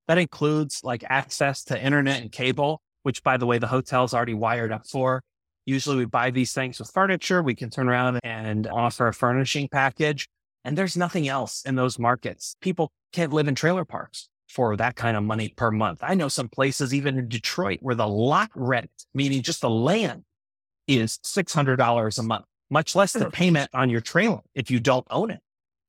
That includes like access to internet and cable, which, by the way, the hotel's already wired up for. Usually we buy these things with furniture. We can turn around and offer a furnishing package. And there's nothing else in those markets. People can't live in trailer parks for that kind of money per month. I know some places, even in Detroit, where the lot rent, meaning just the land, is $600 a month, much less the oh. payment on your trailer if you don't own it.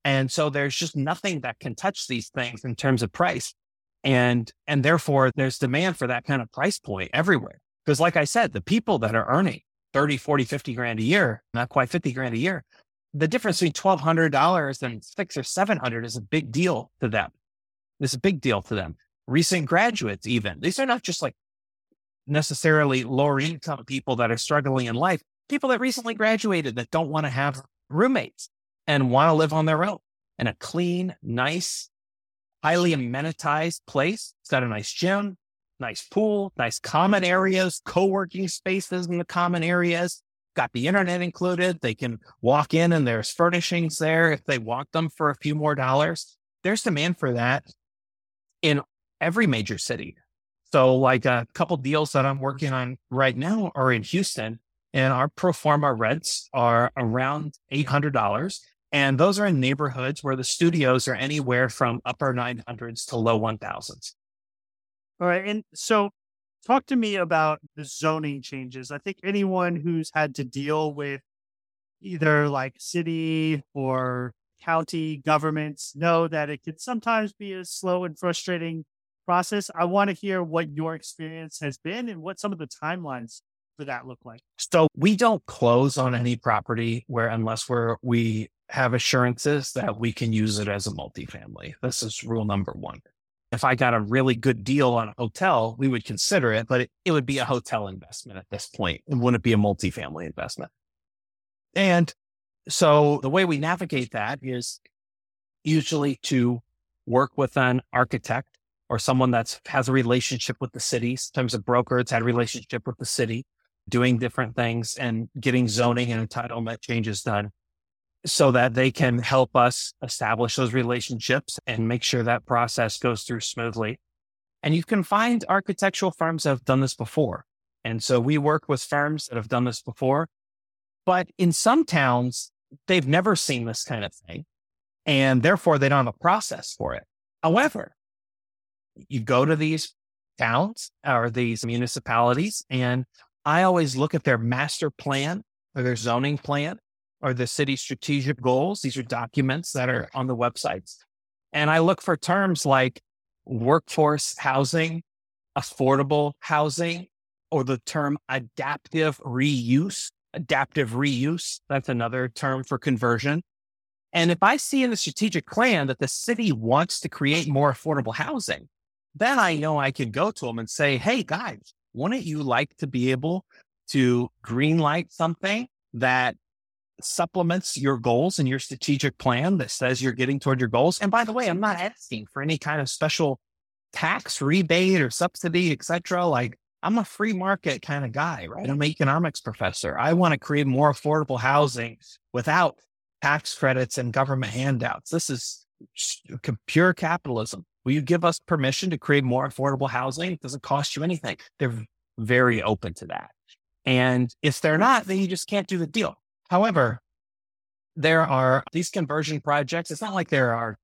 And so there's just nothing that can touch these things in terms of price. And, and therefore there's demand for that kind of price point everywhere. Because like I said, the people that are earning 30, 40, 50 grand a year, not quite 50 grand a year, the difference between $1,200 and six or 700 is a big deal to them. It's a big deal to them. Recent graduates, even these are not just like necessarily lower income people that are struggling in life, people that recently graduated that don't want to have roommates and want to live on their own in a clean, nice, highly amenitized place. It's got a nice gym, nice pool, nice common areas, co-working spaces in the common areas, got the internet included. They can walk in and there's furnishings there if they want them for a few more dollars. There's demand for that in every major city. So like a couple deals that I'm working on right now are in Houston and our pro forma rents are around $800 and those are in neighborhoods where the studios are anywhere from upper 900s to low 1000s. All right. And so talk to me about the zoning changes. I think anyone who's had to deal with either like city or county governments know that it can sometimes be a slow and frustrating process. I want to hear what your experience has been and what some of the timelines for that look like. So we don't close on any property where unless we're we have assurances that we can use it as a multifamily. This is rule number one. If I got a really good deal on a hotel, we would consider it, but it, it would be a hotel investment at this point. It wouldn't be a multifamily investment. And so the way we navigate that is usually to work with an architect or someone that has a relationship with the city. Sometimes a broker that's had a relationship with the city, doing different things and getting zoning and entitlement changes done so that they can help us establish those relationships and make sure that process goes through smoothly. And you can find architectural firms that have done this before. And so we work with firms that have done this before. But in some towns, they've never seen this kind of thing. And therefore, they don't have a process for it. However, you go to these towns or these municipalities, and I always look at their master plan or their zoning plan are the city strategic goals. These are documents that are on the websites. And I look for terms like workforce housing, affordable housing, or the term adaptive reuse. Adaptive reuse, that's another term for conversion. And if I see in the strategic plan that the city wants to create more affordable housing, then I know I can go to them and say, hey, guys, wouldn't you like to be able to greenlight something that supplements your goals and your strategic plan that says you're getting toward your goals. And by the way, I'm not asking for any kind of special tax rebate or subsidy, etc. Like I'm a free market kind of guy, right? I'm an economics professor. I want to create more affordable housing without tax credits and government handouts. This is pure capitalism. Will you give us permission to create more affordable housing? It doesn't cost you anything. They're very open to that. And if they're not, then you just can't do the deal. However, there are these conversion projects. It's not like there are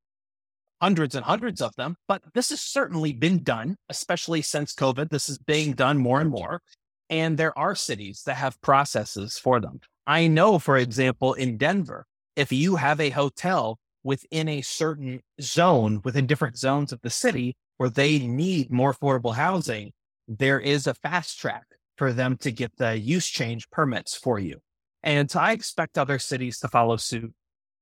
hundreds and hundreds of them, but this has certainly been done, especially since COVID. This is being done more and more. And there are cities that have processes for them. I know, for example, in Denver, if you have a hotel within a certain zone, within different zones of the city where they need more affordable housing, there is a fast track for them to get the use change permits for you. And so I expect other cities to follow suit.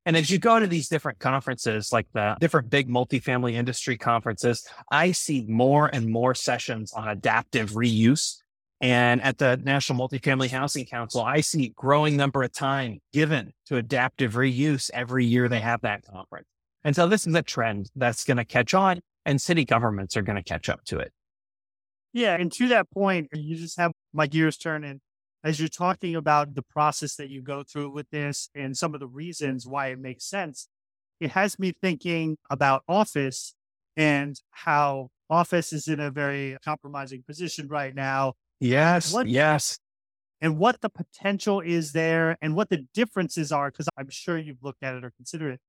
And as you go to these different conferences, like the different big multifamily industry conferences, I see more and more sessions on adaptive reuse and at the National Multifamily Housing Council, I see growing number of time given to adaptive reuse every year they have that conference. And so this is a trend that's going to catch on and city governments are going to catch up to it. Yeah. And to that point, you just have my gears turning as you're talking about the process that you go through with this and some of the reasons why it makes sense. It has me thinking about office and how office is in a very compromising position right now Yes. What, yes. And what the potential is there and what the differences are, because I'm sure you've looked at it or considered it,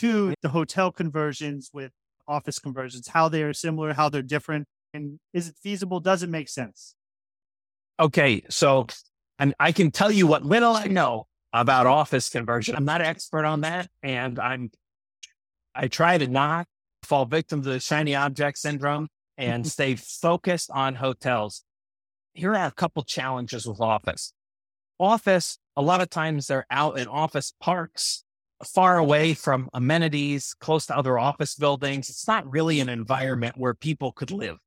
to the hotel conversions with office conversions, how they are similar, how they're different. And is it feasible? Does it make sense? Okay. So, and I can tell you what little I know about office conversion. I'm not an expert on that. And I'm, I try to not fall victim to the shiny object syndrome and stay focused on hotels here are a couple challenges with office. Office, a lot of times they're out in office parks, far away from amenities, close to other office buildings. It's not really an environment where people could live.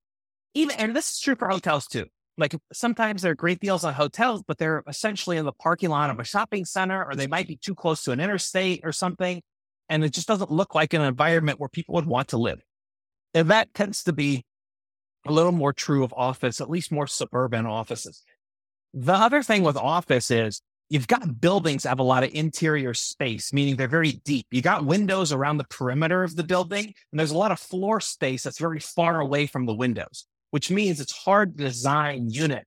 Even, and this is true for hotels too. Like sometimes there are great deals on hotels, but they're essentially in the parking lot of a shopping center, or they might be too close to an interstate or something. And it just doesn't look like an environment where people would want to live. And that tends to be a little more true of office, at least more suburban offices. The other thing with office is you've got buildings that have a lot of interior space, meaning they're very deep. You got windows around the perimeter of the building, and there's a lot of floor space that's very far away from the windows, which means it's hard to design unit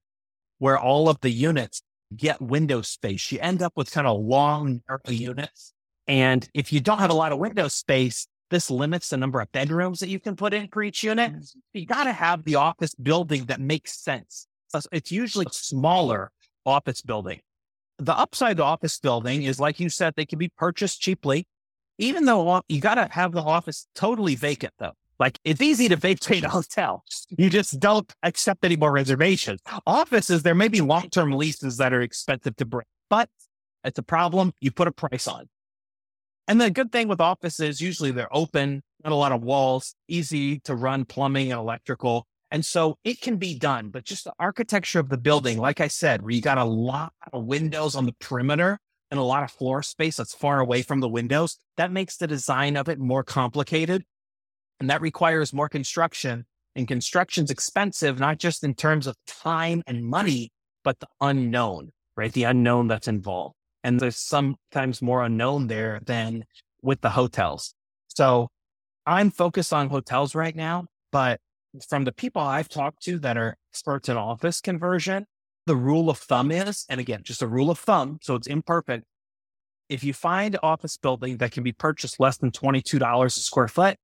where all of the units get window space. You end up with kind of long narrow units. And if you don't have a lot of window space, this limits the number of bedrooms that you can put in for each unit. Mm-hmm. You got to have the office building that makes sense. It's usually smaller office building. The upside to office building is, like you said, they can be purchased cheaply, even though you got to have the office totally vacant though. Like it's easy to vacate a hotel. You just don't accept any more reservations. Offices, there may be long-term leases that are expensive to break, but it's a problem. You put a price on. And the good thing with offices, usually they're open, not a lot of walls, easy to run plumbing and electrical. And so it can be done, but just the architecture of the building, like I said, where you got a lot of windows on the perimeter and a lot of floor space that's far away from the windows, that makes the design of it more complicated. And that requires more construction. And construction's expensive, not just in terms of time and money, but the unknown, right? The unknown that's involved. And there's sometimes more unknown there than with the hotels. So I'm focused on hotels right now, but from the people I've talked to that are experts in office conversion, the rule of thumb is, and again, just a rule of thumb, so it's imperfect. If you find office building that can be purchased less than $22 a square foot,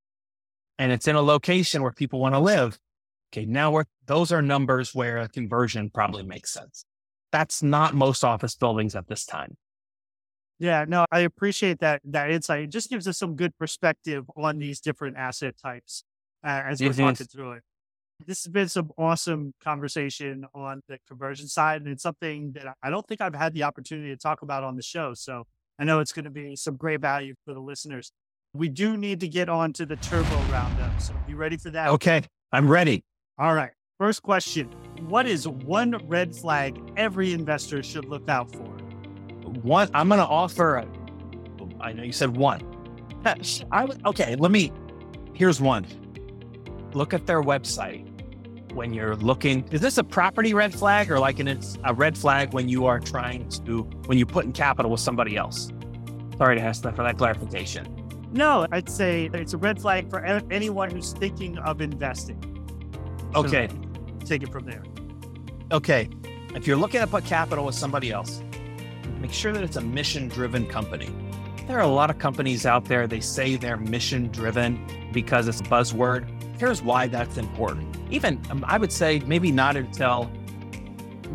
and it's in a location where people want to live, okay, now we're, those are numbers where a conversion probably makes sense. That's not most office buildings at this time. Yeah, no, I appreciate that that insight. It just gives us some good perspective on these different asset types uh, as we're talking through it. This has been some awesome conversation on the conversion side, and it's something that I don't think I've had the opportunity to talk about on the show. So I know it's going to be some great value for the listeners. We do need to get on to the turbo roundup. So you ready for that? Okay, I'm ready. All right. First question What is one red flag every investor should look out for? one. I'm going to offer. I know you said one. I okay. Let me. Here's one. Look at their website when you're looking. Is this a property red flag or like an it's a red flag when you are trying to when you put in capital with somebody else? Sorry to ask that for that clarification. No, I'd say it's a red flag for anyone who's thinking of investing. Okay. So take it from there. Okay. If you're looking to put capital with somebody else, make sure that it's a mission driven company. There are a lot of companies out there, they say they're mission driven because it's a buzzword. Here's why that's important. Even, um, I would say, maybe not until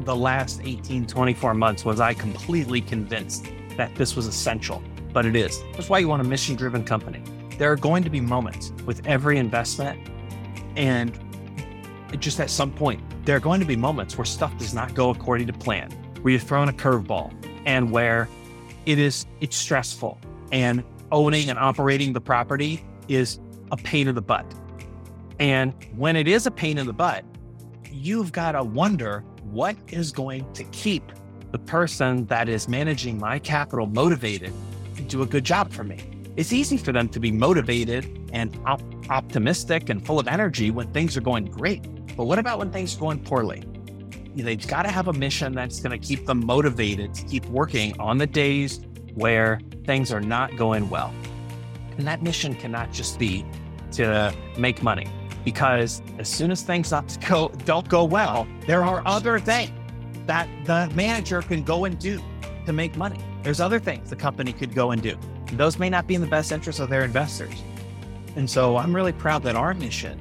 the last 18, 24 months was I completely convinced that this was essential, but it is. That's why you want a mission driven company. There are going to be moments with every investment, and just at some point, there are going to be moments where stuff does not go according to plan, where you're thrown a curveball, and where it is it's stressful, and owning and operating the property is a pain in the butt. And when it is a pain in the butt, you've got to wonder what is going to keep the person that is managing my capital motivated to do a good job for me. It's easy for them to be motivated and op- optimistic and full of energy when things are going great. But what about when things are going poorly? They've got to have a mission that's going to keep them motivated to keep working on the days where things are not going well. And that mission cannot just be to make money because as soon as things go, don't go well, there are other things that the manager can go and do to make money. There's other things the company could go and do. And those may not be in the best interest of their investors. And so I'm really proud that our mission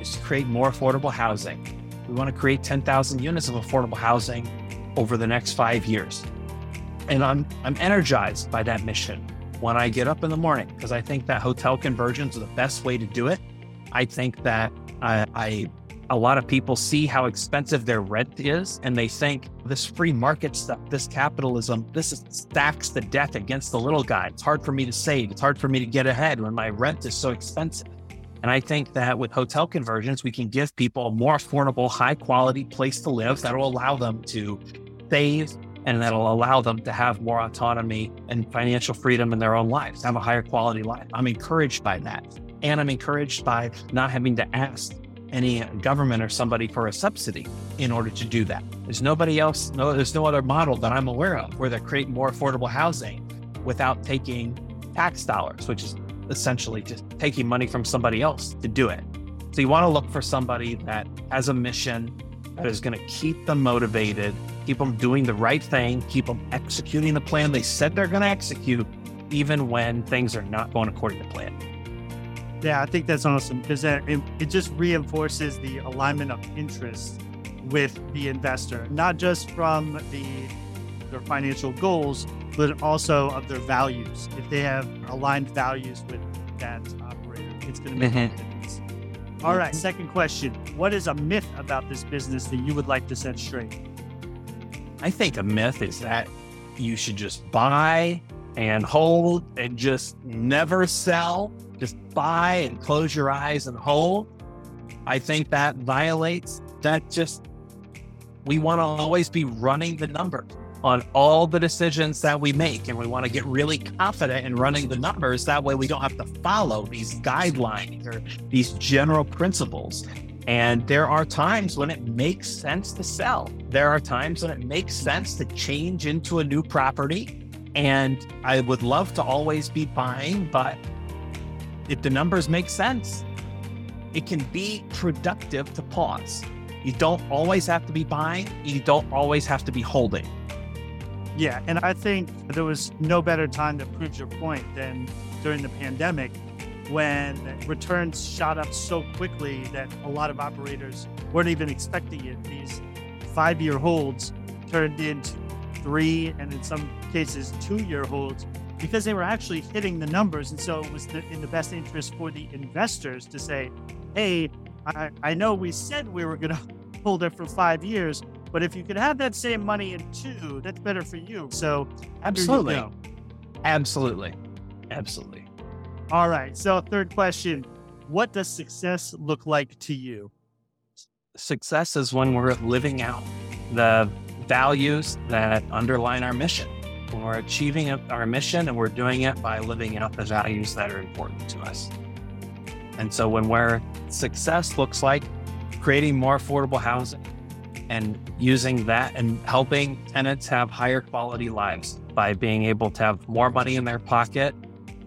is to create more affordable housing. We want to create 10,000 units of affordable housing over the next five years. And I'm, I'm energized by that mission when I get up in the morning because I think that hotel conversions are the best way to do it. I think that I, I a lot of people see how expensive their rent is and they think this free market stuff, this capitalism, this is, stacks the debt against the little guy. It's hard for me to save. It's hard for me to get ahead when my rent is so expensive. And I think that with hotel conversions, we can give people a more affordable, high quality place to live that will allow them to save and that'll allow them to have more autonomy and financial freedom in their own lives, have a higher quality life. I'm encouraged by that. And I'm encouraged by not having to ask any government or somebody for a subsidy in order to do that. There's nobody else, no, there's no other model that I'm aware of where they're creating more affordable housing without taking tax dollars, which is essentially just taking money from somebody else to do it. So you want to look for somebody that has a mission that is going to keep them motivated, keep them doing the right thing, keep them executing the plan they said they're going to execute, even when things are not going according to plan. Yeah, I think that's awesome because it, it just reinforces the alignment of interest with the investor, not just from the their financial goals, but also of their values. If they have aligned values with that operator, it's going to make mm-hmm. a difference. All right, second question. What is a myth about this business that you would like to set straight? I think a myth is that you should just buy and hold and just never sell just buy and close your eyes and hold. I think that violates that just, we want to always be running the numbers on all the decisions that we make. And we want to get really confident in running the numbers. That way we don't have to follow these guidelines or these general principles. And there are times when it makes sense to sell. There are times when it makes sense to change into a new property. And I would love to always be buying, but if the numbers make sense, it can be productive to pause. You don't always have to be buying, you don't always have to be holding. Yeah, and I think there was no better time to prove your point than during the pandemic when returns shot up so quickly that a lot of operators weren't even expecting it. These five year holds turned into three and in some cases two year holds because they were actually hitting the numbers. And so it was the, in the best interest for the investors to say, hey, I, I know we said we were going to hold it for five years, but if you could have that same money in two, that's better for you. So, absolutely. You absolutely. Absolutely. All right. So, third question What does success look like to you? Success is when we're living out the values that underline our mission when we're achieving our mission and we're doing it by living out the values that are important to us. And so when we're success looks like creating more affordable housing and using that and helping tenants have higher quality lives by being able to have more money in their pocket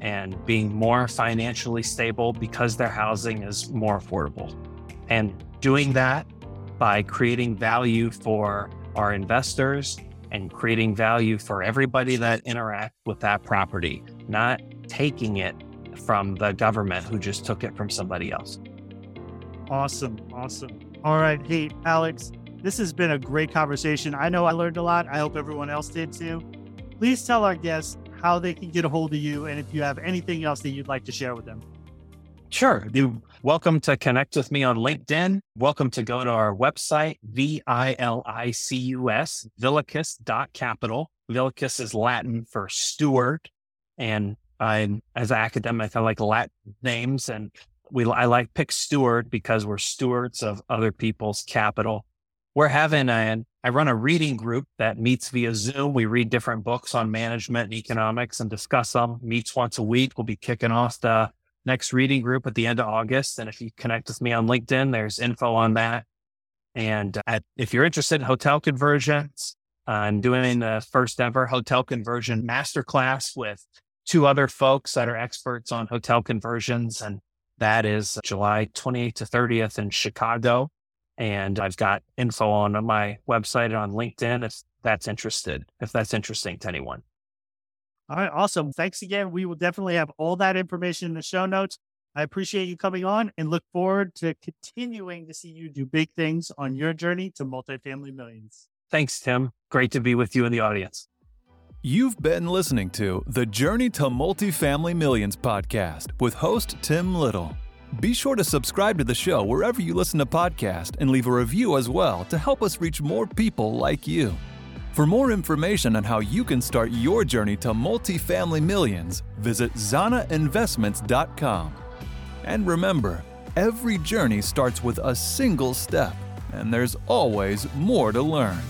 and being more financially stable because their housing is more affordable. And doing that by creating value for our investors and creating value for everybody that interact with that property, not taking it from the government who just took it from somebody else. Awesome. Awesome. All right. Hey, Alex, This has been a great conversation. I know I learned a lot. I hope everyone else did too. Please tell our guests how they can get a hold of you and if you have anything else that you'd like to share with them. Sure. Welcome to connect with me on LinkedIn. Welcome to go to our website, V I L I C U S, vilicus.capital. Vilicus is Latin for steward. And I, as an academic, I like Latin names and we, I like pick steward because we're stewards of other people's capital we're having a, I run a reading group that meets via Zoom. We read different books on management and economics and discuss them. Meets once a week. We'll be kicking off the next reading group at the end of August. And if you connect with me on LinkedIn, there's info on that. And at, if you're interested in hotel conversions, uh, I'm doing the first ever hotel conversion masterclass with two other folks that are experts on hotel conversions. And that is July 28th to 30th in Chicago. And I've got info on my website and on LinkedIn if that's interested, if that's interesting to anyone. All right, awesome. Thanks again. We will definitely have all that information in the show notes. I appreciate you coming on and look forward to continuing to see you do big things on your journey to multifamily millions. Thanks, Tim. Great to be with you in the audience. You've been listening to the Journey to Multifamily Millions podcast with host Tim Little. Be sure to subscribe to the show wherever you listen to podcasts and leave a review as well to help us reach more people like you. For more information on how you can start your journey to multifamily millions, visit zanainvestments.com. And remember, every journey starts with a single step, and there's always more to learn.